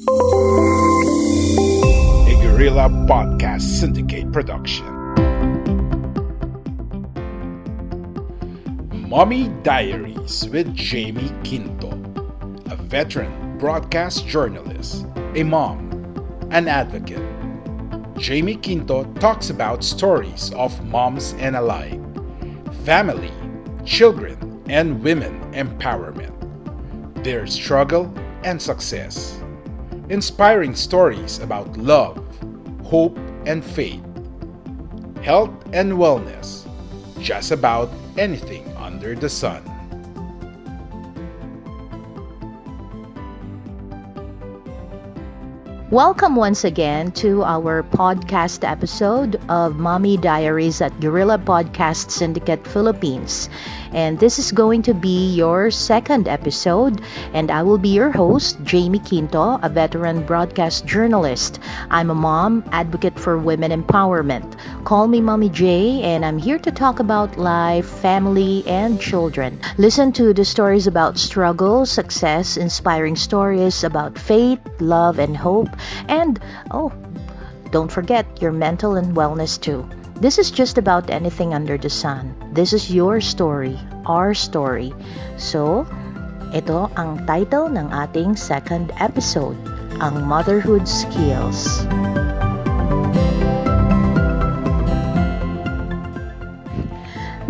A Guerrilla Podcast Syndicate production. Mommy Diaries with Jamie Quinto, a veteran broadcast journalist, a mom, an advocate. Jamie Quinto talks about stories of moms and alike, family, children, and women empowerment, their struggle and success, inspiring stories about love, hope, and faith, health and wellness, just about anything under the sun. Welcome once again to our podcast episode of Mommy Diaries at Guerrilla Podcast Syndicate Philippines. And this is going to be your second episode, and I will be your host, Jamie Quinto, a veteran broadcast journalist. I'm a mom, advocate for women empowerment. Call me Mommy J, and I'm here to talk about life, family, and children. Listen to the stories about struggle, success, inspiring stories about faith, love, and hope and, oh, don't forget your mental and wellness too. This is just about anything under the sun. This is your story, our story. So, ito ang title ng ating second episode, ang Motherhood Skills.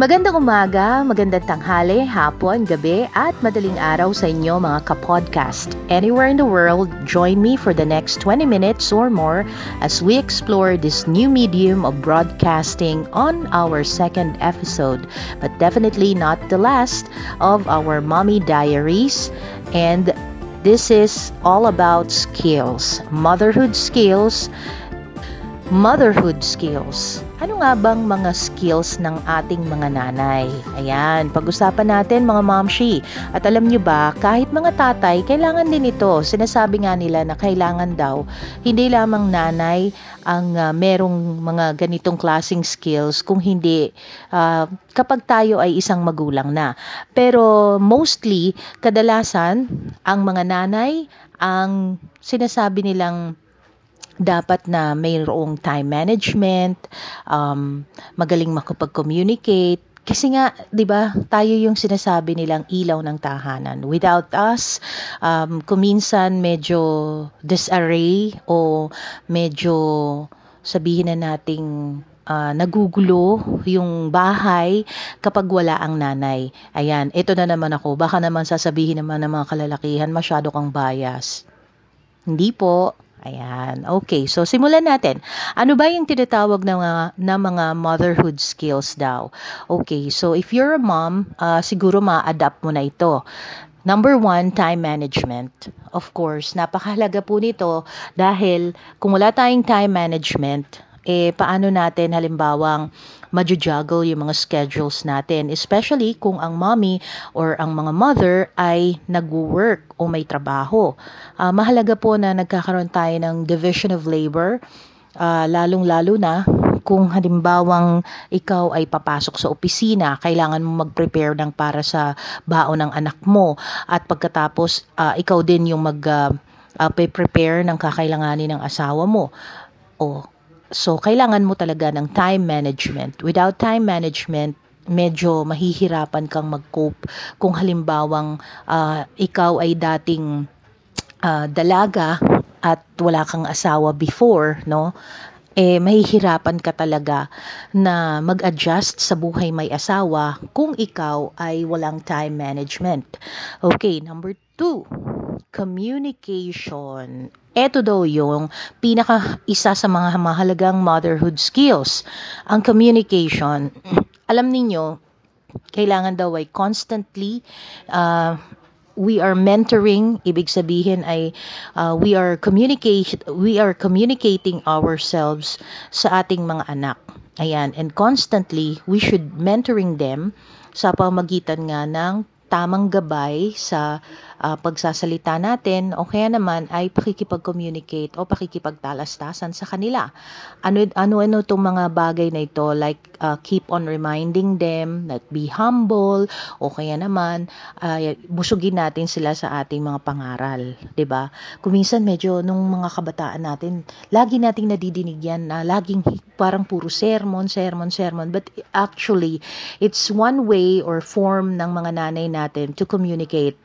Magandang umaga, magandang tanghali, hapon, gabi, at madaling araw sa inyo mga kapodcast. Anywhere in the world, join me for the next 20 minutes or more as we explore this new medium of broadcasting on our second episode, but definitely not the last, of our Mommy Diaries. And this is all about skills, motherhood skills, motherhood skills. Ano nga bang mga skills ng ating mga nanay? Ayan, pag-usapan natin mga momshi. At alam nyo ba, kahit mga tatay, kailangan din ito. Sinasabi nga nila na kailangan daw, hindi lamang nanay ang uh, merong mga ganitong klasing skills kung hindi uh, kapag tayo ay isang magulang na. Pero mostly, kadalasan, ang mga nanay ang sinasabi nilang dapat na mayroong time management, um, magaling makapag-communicate, kasi nga, 'di ba, tayo yung sinasabi nilang ilaw ng tahanan. Without us, um kuminsan medyo disarray o medyo sabihin na nating uh, nagugulo yung bahay kapag wala ang nanay. Ayan, ito na naman ako. Baka naman sasabihin naman ng mga kalalakihan, masyado kang bias. Hindi po. Ayan. Okay. So, simulan natin. Ano ba yung tinatawag na mga, na mga motherhood skills daw? Okay. So, if you're a mom, uh, siguro ma-adapt mo na ito. Number one, time management. Of course, napakahalaga po nito dahil kung wala tayong time management, eh paano natin halimbawang ma-juggle yung mga schedules natin, especially kung ang mommy or ang mga mother ay nag-work o may trabaho. Uh, mahalaga po na nagkakaroon tayo ng division of labor, uh, lalong-lalo na kung halimbawang ikaw ay papasok sa opisina, kailangan mo mag-prepare ng para sa baon ng anak mo at pagkatapos uh, ikaw din yung mag uh, uh, prepare ng kakailanganin ng asawa mo. O So, kailangan mo talaga ng time management. Without time management, medyo mahihirapan kang mag-cope kung halimbawang uh, ikaw ay dating uh, dalaga at wala kang asawa before, no? eh mahihirapan ka talaga na mag-adjust sa buhay may asawa kung ikaw ay walang time management. Okay, number two, communication. Ito daw yung pinaka isa sa mga mahalagang motherhood skills. Ang communication. Alam ninyo, kailangan daw ay constantly uh, we are mentoring, ibig sabihin ay uh, we are communication we are communicating ourselves sa ating mga anak. Ayan, and constantly we should mentoring them sa pamagitan nga ng tamang gabay sa uh, pagsasalita natin o kaya naman ay pakikipag-communicate o pakikipagtalastasan sa kanila. Ano ano ano tong mga bagay na ito like uh, keep on reminding them that be humble o kaya naman uh, busugin natin sila sa ating mga pangaral, ba? Kuminsan medyo nung mga kabataan natin, lagi nating nadidinig yan na laging parang puro sermon, sermon, sermon but actually it's one way or form ng mga nanay na natin to communicate.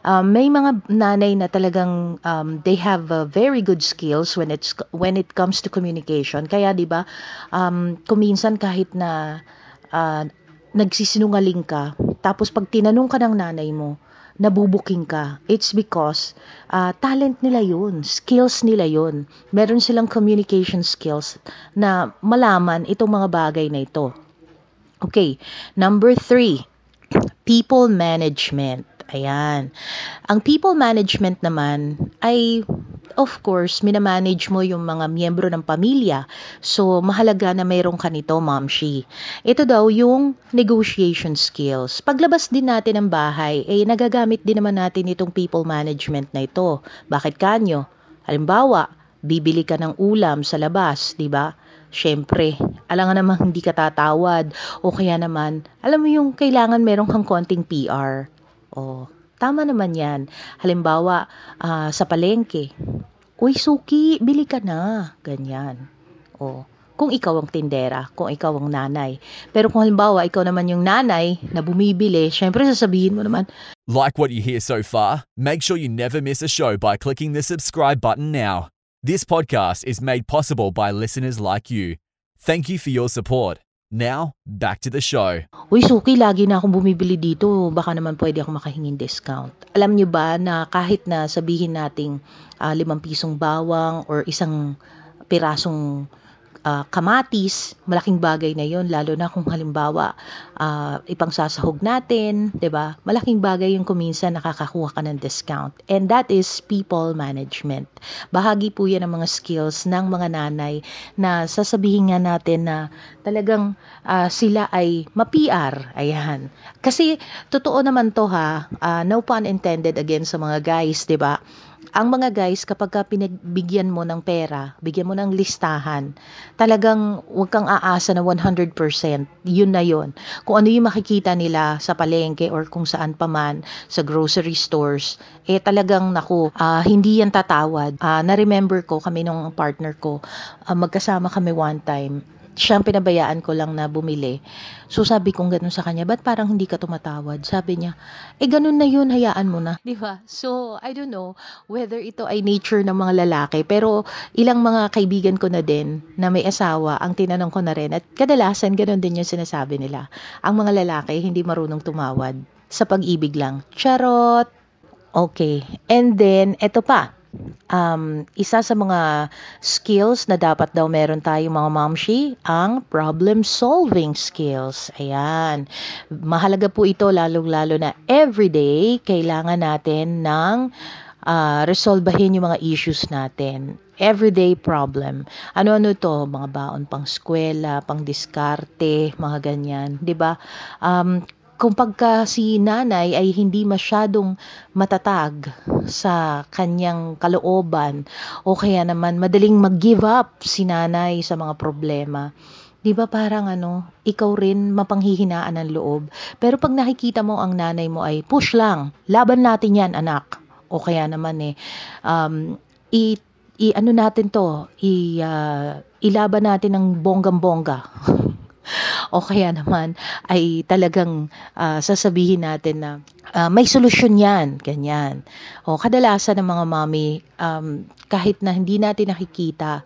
Um, may mga nanay na talagang um, they have uh, very good skills when it's when it comes to communication. Kaya 'di ba, um, kuminsan kahit na uh, nagsisinungaling ka, tapos pag tinanong ka ng nanay mo, nabubuking ka. It's because uh, talent nila yun, skills nila yun. Meron silang communication skills na malaman itong mga bagay na ito. Okay, number three, people management. Ayan. Ang people management naman ay of course, minamanage mo yung mga miyembro ng pamilya. So, mahalaga na mayroon ka nito, Momshi. Ito daw yung negotiation skills. Paglabas din natin ng bahay, eh nagagamit din naman natin itong people management na ito. Bakit kanyo? Halimbawa, bibili ka ng ulam sa labas, di ba? Siyempre, alam nga namang hindi ka tatawad o kaya naman, alam mo yung kailangan meron kang konting PR. O, tama naman yan. Halimbawa, uh, sa palengke, Uy, Suki, bili ka na. Ganyan. O, kung ikaw ang tindera, kung ikaw ang nanay. Pero kung halimbawa, ikaw naman yung nanay na bumibili, syempre sasabihin mo naman, Like what you hear so far? Make sure you never miss a show by clicking the subscribe button now. This podcast is made possible by listeners like you. Thank you for your support. Now, back to the show. Uy, Suki, lagi na akong bumibili dito. Baka naman pwede akong makahingin discount. Alam nyo ba na kahit na sabihin nating uh, limang pisong bawang or isang pirasong uh, kamatis, malaking bagay na yon lalo na kung halimbawa uh, ipang sasahog natin, 'di ba? Malaking bagay yung kuminsan nakakakuha ka ng discount. And that is people management. Bahagi po 'yan ng mga skills ng mga nanay na sasabihin nga natin na talagang uh, sila ay ma-PR. Ayan. Kasi totoo naman to ha, uh, no pun intended again sa mga guys, 'di ba? Ang mga guys, kapag ka pinagbigyan mo ng pera, bigyan mo ng listahan, talagang huwag kang aasa na 100%. Yun na yun. Kung ano yung makikita nila sa palengke or kung saan pa man, sa grocery stores, eh talagang naku, uh, hindi yan tatawad. Uh, na-remember ko kami nung partner ko, uh, magkasama kami one time siyang pinabayaan ko lang na bumili. So sabi kong ganun sa kanya, ba't parang hindi ka tumatawad? Sabi niya, eh ganun na yun, hayaan mo na. Di ba? So I don't know whether ito ay nature ng mga lalaki, pero ilang mga kaibigan ko na din na may asawa, ang tinanong ko na rin, at kadalasan ganun din yung sinasabi nila. Ang mga lalaki hindi marunong tumawad sa pag-ibig lang. Charot! Okay. And then, eto pa um, isa sa mga skills na dapat daw meron tayo mga mamshi, ang problem solving skills. Ayan. Mahalaga po ito lalong-lalo na everyday kailangan natin ng uh, resolbahin yung mga issues natin. Everyday problem. Ano-ano to? Mga baon pang skwela, pang diskarte, mga ganyan. ba? Um, kung pagka si nanay ay hindi masyadong matatag sa kanyang kalooban o kaya naman madaling mag-give up si nanay sa mga problema, 'di ba parang ano, ikaw rin mapanghihinaan ng loob. Pero pag nakikita mo ang nanay mo ay push lang, laban natin 'yan, anak. O kaya naman eh um, i, i ano natin to, i uh, ilaban natin ng bonggang-bongga. o kaya naman ay talagang uh, sasabihin natin na uh, may solusyon yan, ganyan. O kadalasan ng mga mami, um, kahit na hindi natin nakikita,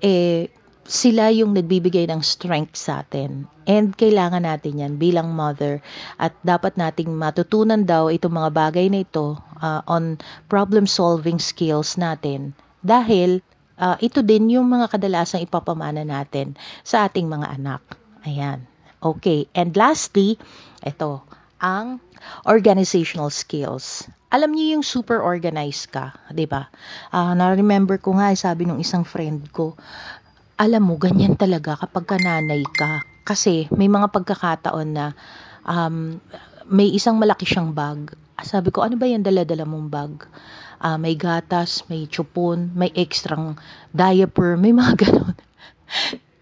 eh, sila yung nagbibigay ng strength sa atin. And kailangan natin yan bilang mother. At dapat nating matutunan daw itong mga bagay na ito uh, on problem solving skills natin. Dahil uh, ito din yung mga kadalasang ipapamana natin sa ating mga anak. Ayan. Okay. And lastly, ito, ang organizational skills. alam niyo yung super organized ka, 'di ba? Ah, na-remember ko nga, eh, sabi nung isang friend ko, alam mo, ganyan talaga kapag ka nanay ka. Kasi may mga pagkakataon na um, may isang malaki siyang bag. Sabi ko, ano ba yan dala-dala mong bag? Ah, may gatas, may chupon, may ekstrang diaper, may mga ganun.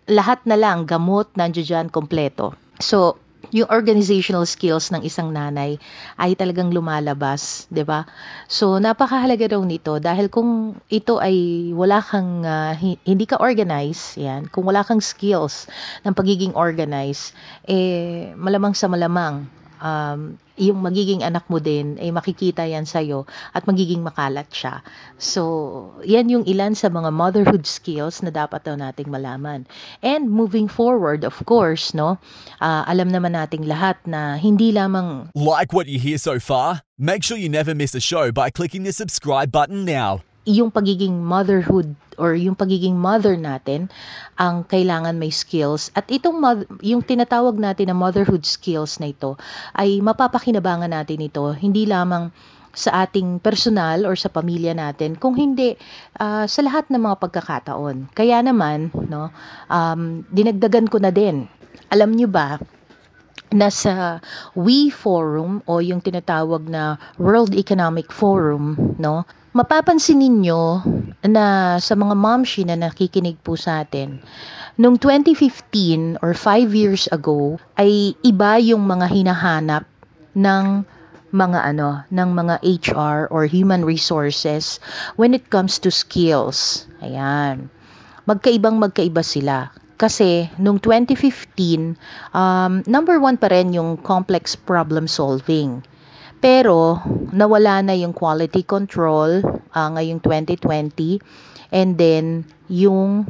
Lahat na lang, gamot, nandiyo dyan, kompleto. So, yung organizational skills ng isang nanay ay talagang lumalabas, 'di ba? So napakahalaga daw nito dahil kung ito ay wala kang uh, hindi ka organized, 'yan, kung wala kang skills ng pagiging organized, eh malamang sa malamang um, yung magiging anak mo din ay makikita yan sa'yo at magiging makalat siya. So, yan yung ilan sa mga motherhood skills na dapat daw nating malaman. And moving forward, of course, no, uh, alam naman nating lahat na hindi lamang... Like what you hear so far? Make sure you never miss a show by clicking the subscribe button now. Yung pagiging motherhood or yung pagiging mother natin ang kailangan may skills at itong yung tinatawag natin na motherhood skills na ito ay mapapakinabangan natin ito hindi lamang sa ating personal or sa pamilya natin kung hindi uh, sa lahat ng mga pagkakataon. Kaya naman no um, dinagdagan ko na din. Alam niyo ba nasa WE Forum o yung tinatawag na World Economic Forum, no? Mapapansin ninyo na sa mga momshi na nakikinig po sa atin, noong 2015 or 5 years ago ay iba yung mga hinahanap ng mga ano, ng mga HR or human resources when it comes to skills. Ayan. Magkaibang magkaiba sila. Kasi nung 2015, um, number one pa rin yung complex problem solving. Pero nawala na yung quality control uh, ngayong 2020 and then yung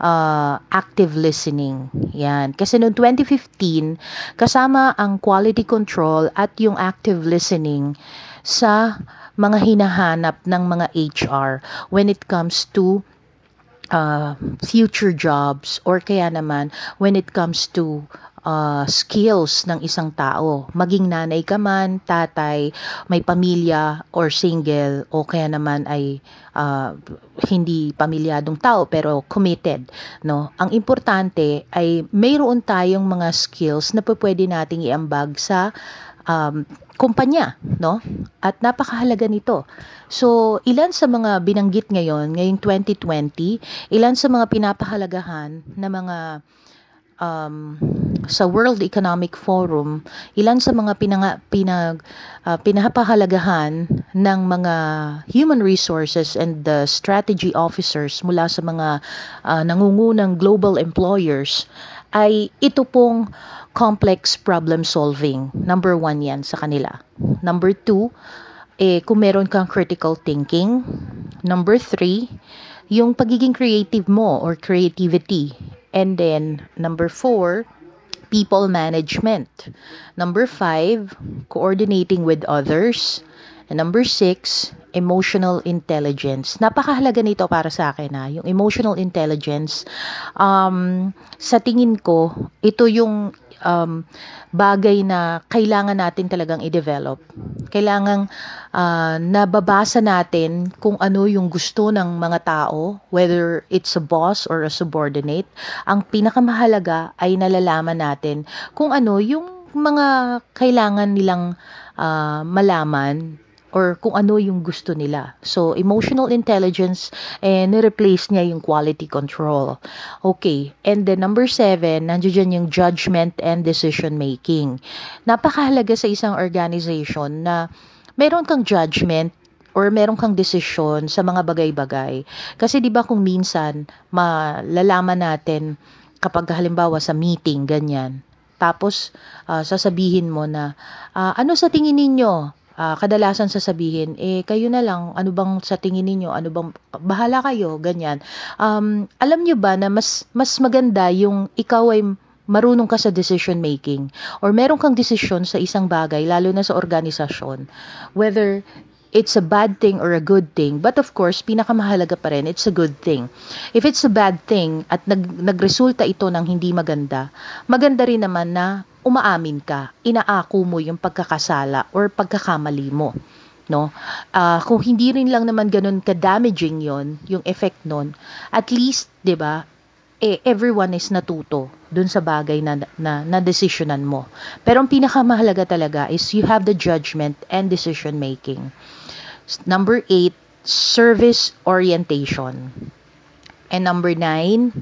uh, active listening. Yan. Kasi noong 2015, kasama ang quality control at yung active listening sa mga hinahanap ng mga HR when it comes to uh, future jobs or kaya naman when it comes to uh, skills ng isang tao. Maging nanay ka man, tatay, may pamilya or single o kaya naman ay uh, hindi pamilyadong tao pero committed, no? Ang importante ay mayroon tayong mga skills na pwede nating iambag sa um, kumpanya, no? At napakahalaga nito. So, ilan sa mga binanggit ngayon, ngayong 2020, ilan sa mga pinapahalagahan na mga um, sa World Economic Forum, ilan sa mga pinanga, pinag, uh, pinapahalagahan ng mga human resources and the strategy officers mula sa mga uh, nangungunang global employers ay ito pong complex problem solving. Number one yan sa kanila. Number two, eh, kung meron kang critical thinking. Number three, yung pagiging creative mo or creativity. And then, number four, people management. Number five, coordinating with others. And number six, emotional intelligence. Napakahalaga nito para sa akin ha, yung emotional intelligence. Um, sa tingin ko, ito yung um, bagay na kailangan natin talagang i-develop. Kailangan uh, nababasa natin kung ano yung gusto ng mga tao, whether it's a boss or a subordinate. Ang pinakamahalaga ay nalalaman natin kung ano yung mga kailangan nilang uh, malaman or kung ano yung gusto nila. So, emotional intelligence, eh, ni-replace niya yung quality control. Okay. And then, number seven, nandiyan yung judgment and decision making. Napakahalaga sa isang organization na meron kang judgment or meron kang desisyon sa mga bagay-bagay. Kasi 'di ba kung minsan malalaman natin kapag halimbawa sa meeting ganyan. Tapos uh, sasabihin mo na uh, ano sa tingin ninyo? Uh, kadalasan sasabihin, eh kayo na lang, ano bang sa tingin niyo ano bang bahala kayo, ganyan. Um, alam niyo ba na mas mas maganda yung ikaw ay marunong ka sa decision making or meron kang desisyon sa isang bagay lalo na sa organisasyon whether it's a bad thing or a good thing but of course pinakamahalaga pa rin it's a good thing if it's a bad thing at nag nagresulta ito ng hindi maganda maganda rin naman na umaamin ka, inaako mo yung pagkakasala or pagkakamali mo. no? Uh, kung hindi rin lang naman ganun ka-damaging yon yung effect nun, at least, 'di ba, eh, everyone is natuto dun sa bagay na, na, na decisionan mo. Pero ang pinakamahalaga talaga is you have the judgment and decision making. Number eight, service orientation. And number nine,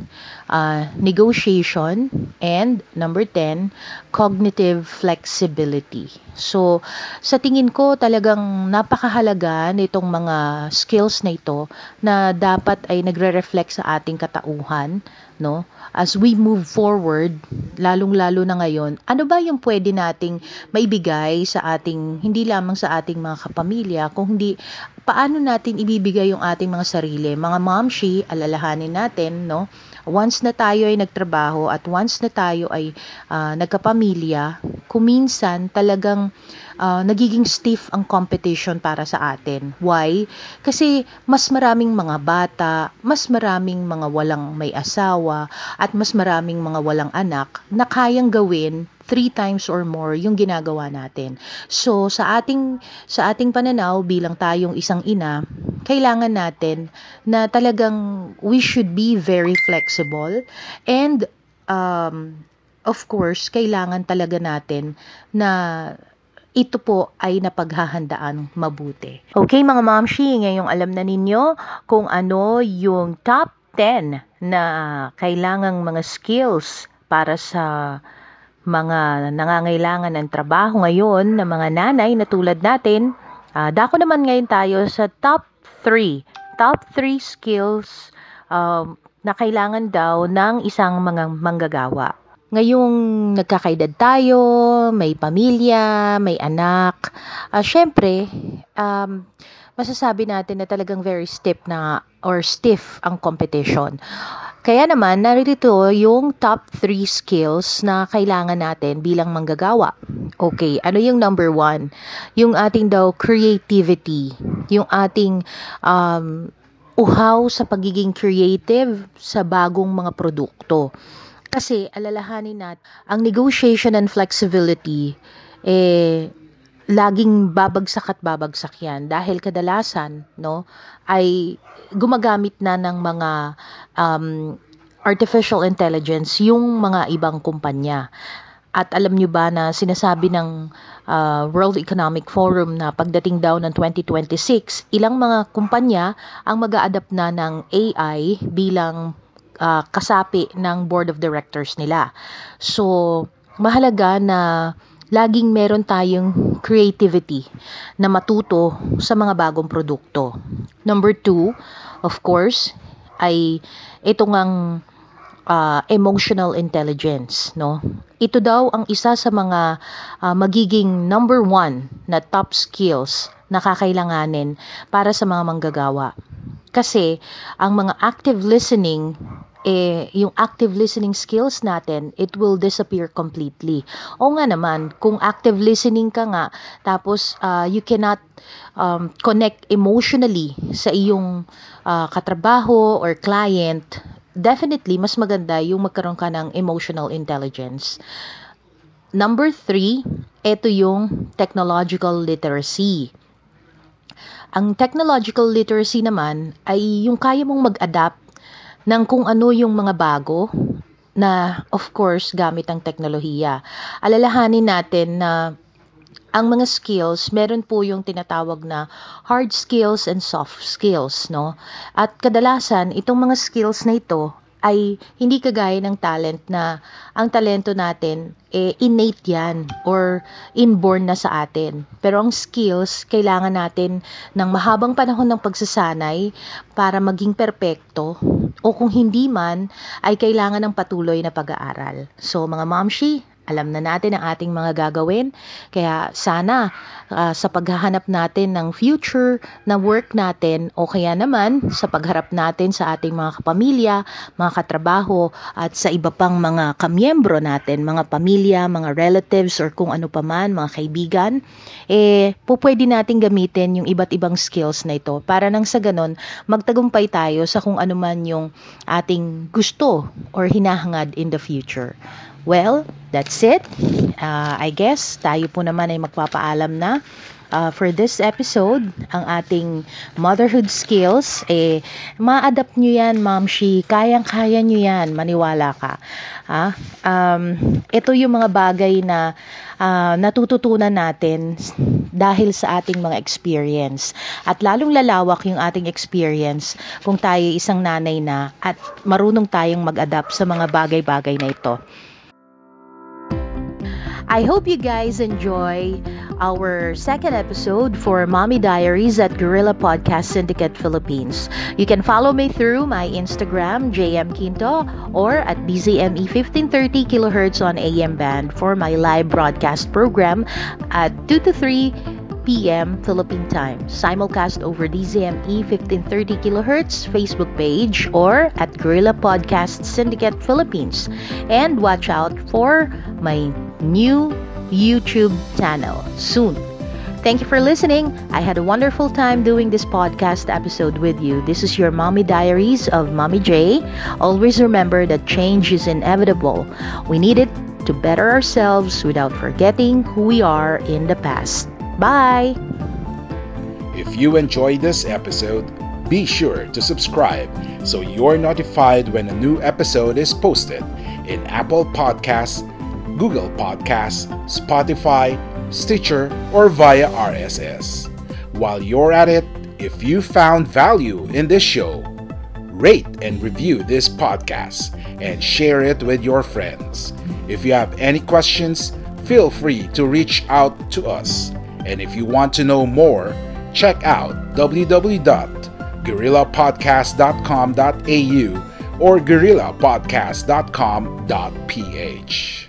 uh, negotiation. And number 10, cognitive flexibility. So, sa tingin ko talagang napakahalaga nitong mga skills na ito na dapat ay nagre-reflect sa ating katauhan no? As we move forward, lalong-lalo na ngayon, ano ba yung pwede nating maibigay sa ating hindi lamang sa ating mga kapamilya, kung hindi paano natin ibibigay yung ating mga sarili. Mga momshi, alalahanin natin, no? Once na tayo ay nagtrabaho at once na tayo ay uh, nagkapamilya, kuminsan talagang uh, nagiging stiff ang competition para sa atin. Why? Kasi mas maraming mga bata, mas maraming mga walang may asawa, at mas maraming mga walang anak na kayang gawin three times or more yung ginagawa natin. So sa ating sa ating pananaw bilang tayong isang ina, kailangan natin na talagang we should be very flexible and um, of course kailangan talaga natin na ito po ay napaghahandaan mabuti. Okay mga mamshi, ngayong alam na ninyo kung ano yung top 10 na kailangang mga skills para sa mga nangangailangan ng trabaho ngayon ng mga nanay na tulad natin. Uh, dako naman ngayon tayo sa top 3. Top 3 skills um, na kailangan daw ng isang mga manggagawa. Ngayong nagkakaedad tayo, may pamilya, may anak, uh, syempre, um, masasabi natin na talagang very stiff na or stiff ang competition. Kaya naman, narito yung top 3 skills na kailangan natin bilang manggagawa. Okay, ano yung number one? Yung ating daw creativity, yung ating um, uhaw sa pagiging creative sa bagong mga produkto. Kasi alalahanin natin, ang negotiation and flexibility, eh, laging babagsak at babagsak yan. Dahil kadalasan no ay gumagamit na ng mga um, artificial intelligence yung mga ibang kumpanya. At alam nyo ba na sinasabi ng uh, World Economic Forum na pagdating daw ng 2026 ilang mga kumpanya ang mag adapt na ng AI bilang uh, kasapi ng board of directors nila. So, mahalaga na laging meron tayong creativity na matuto sa mga bagong produkto. Number two, of course, ay ito ngang uh, emotional intelligence, no? Ito daw ang isa sa mga uh, magiging number one na top skills na kakailanganin para sa mga manggagawa. Kasi ang mga active listening eh, yung active listening skills natin, it will disappear completely. O nga naman, kung active listening ka nga, tapos uh, you cannot um, connect emotionally sa iyong uh, katrabaho or client, definitely, mas maganda yung magkaroon ka ng emotional intelligence. Number three, ito yung technological literacy. Ang technological literacy naman ay yung kaya mong mag-adapt ng kung ano yung mga bago na of course gamit ang teknolohiya. Alalahanin natin na ang mga skills, meron po yung tinatawag na hard skills and soft skills, no? At kadalasan, itong mga skills na ito ay hindi kagaya ng talent na ang talento natin eh, innate yan or inborn na sa atin. Pero ang skills, kailangan natin ng mahabang panahon ng pagsasanay para maging perpekto o kung hindi man ay kailangan ng patuloy na pag-aaral. So mga momshi, alam na natin ang ating mga gagawin. Kaya sana uh, sa paghahanap natin ng future na work natin o kaya naman sa pagharap natin sa ating mga kapamilya, mga katrabaho at sa iba pang mga kamyembro natin, mga pamilya, mga relatives or kung ano paman, mga kaibigan, eh po pwede nating gamitin yung iba't ibang skills na ito para nang sa ganon magtagumpay tayo sa kung ano man yung ating gusto or hinahangad in the future. Well, that's it. Uh, I guess tayo po naman ay magpapaalam na. uh, for this episode, ang ating motherhood skills, eh, ma-adapt nyo yan, Ma'am Shi. Kayang-kaya nyo yan, maniwala ka. Ah, um, ito yung mga bagay na uh, natututunan natin dahil sa ating mga experience. At lalong lalawak yung ating experience kung tayo isang nanay na at marunong tayong mag-adapt sa mga bagay-bagay na ito. I hope you guys enjoy our second episode for Mommy Diaries at Gorilla Podcast Syndicate Philippines. You can follow me through my Instagram, JM Quinto, or at BZME 1530 kHz on AM band for my live broadcast program at 2 to 3 p.m. Philippine time. Simulcast over DZME 1530 kHz Facebook page or at Gorilla Podcast Syndicate Philippines. And watch out for my new YouTube channel soon. Thank you for listening. I had a wonderful time doing this podcast episode with you. This is your Mommy Diaries of Mommy J. Always remember that change is inevitable. We need it to better ourselves without forgetting who we are in the past. Bye! If you enjoyed this episode, be sure to subscribe so you're notified when a new episode is posted in Apple Podcasts, Google Podcasts, Spotify, Stitcher, or via RSS. While you're at it, if you found value in this show, rate and review this podcast and share it with your friends. If you have any questions, feel free to reach out to us. And if you want to know more, check out www.guerrillapodcast.com.au or guerrillapodcast.com.ph.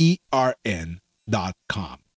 E R N dot com.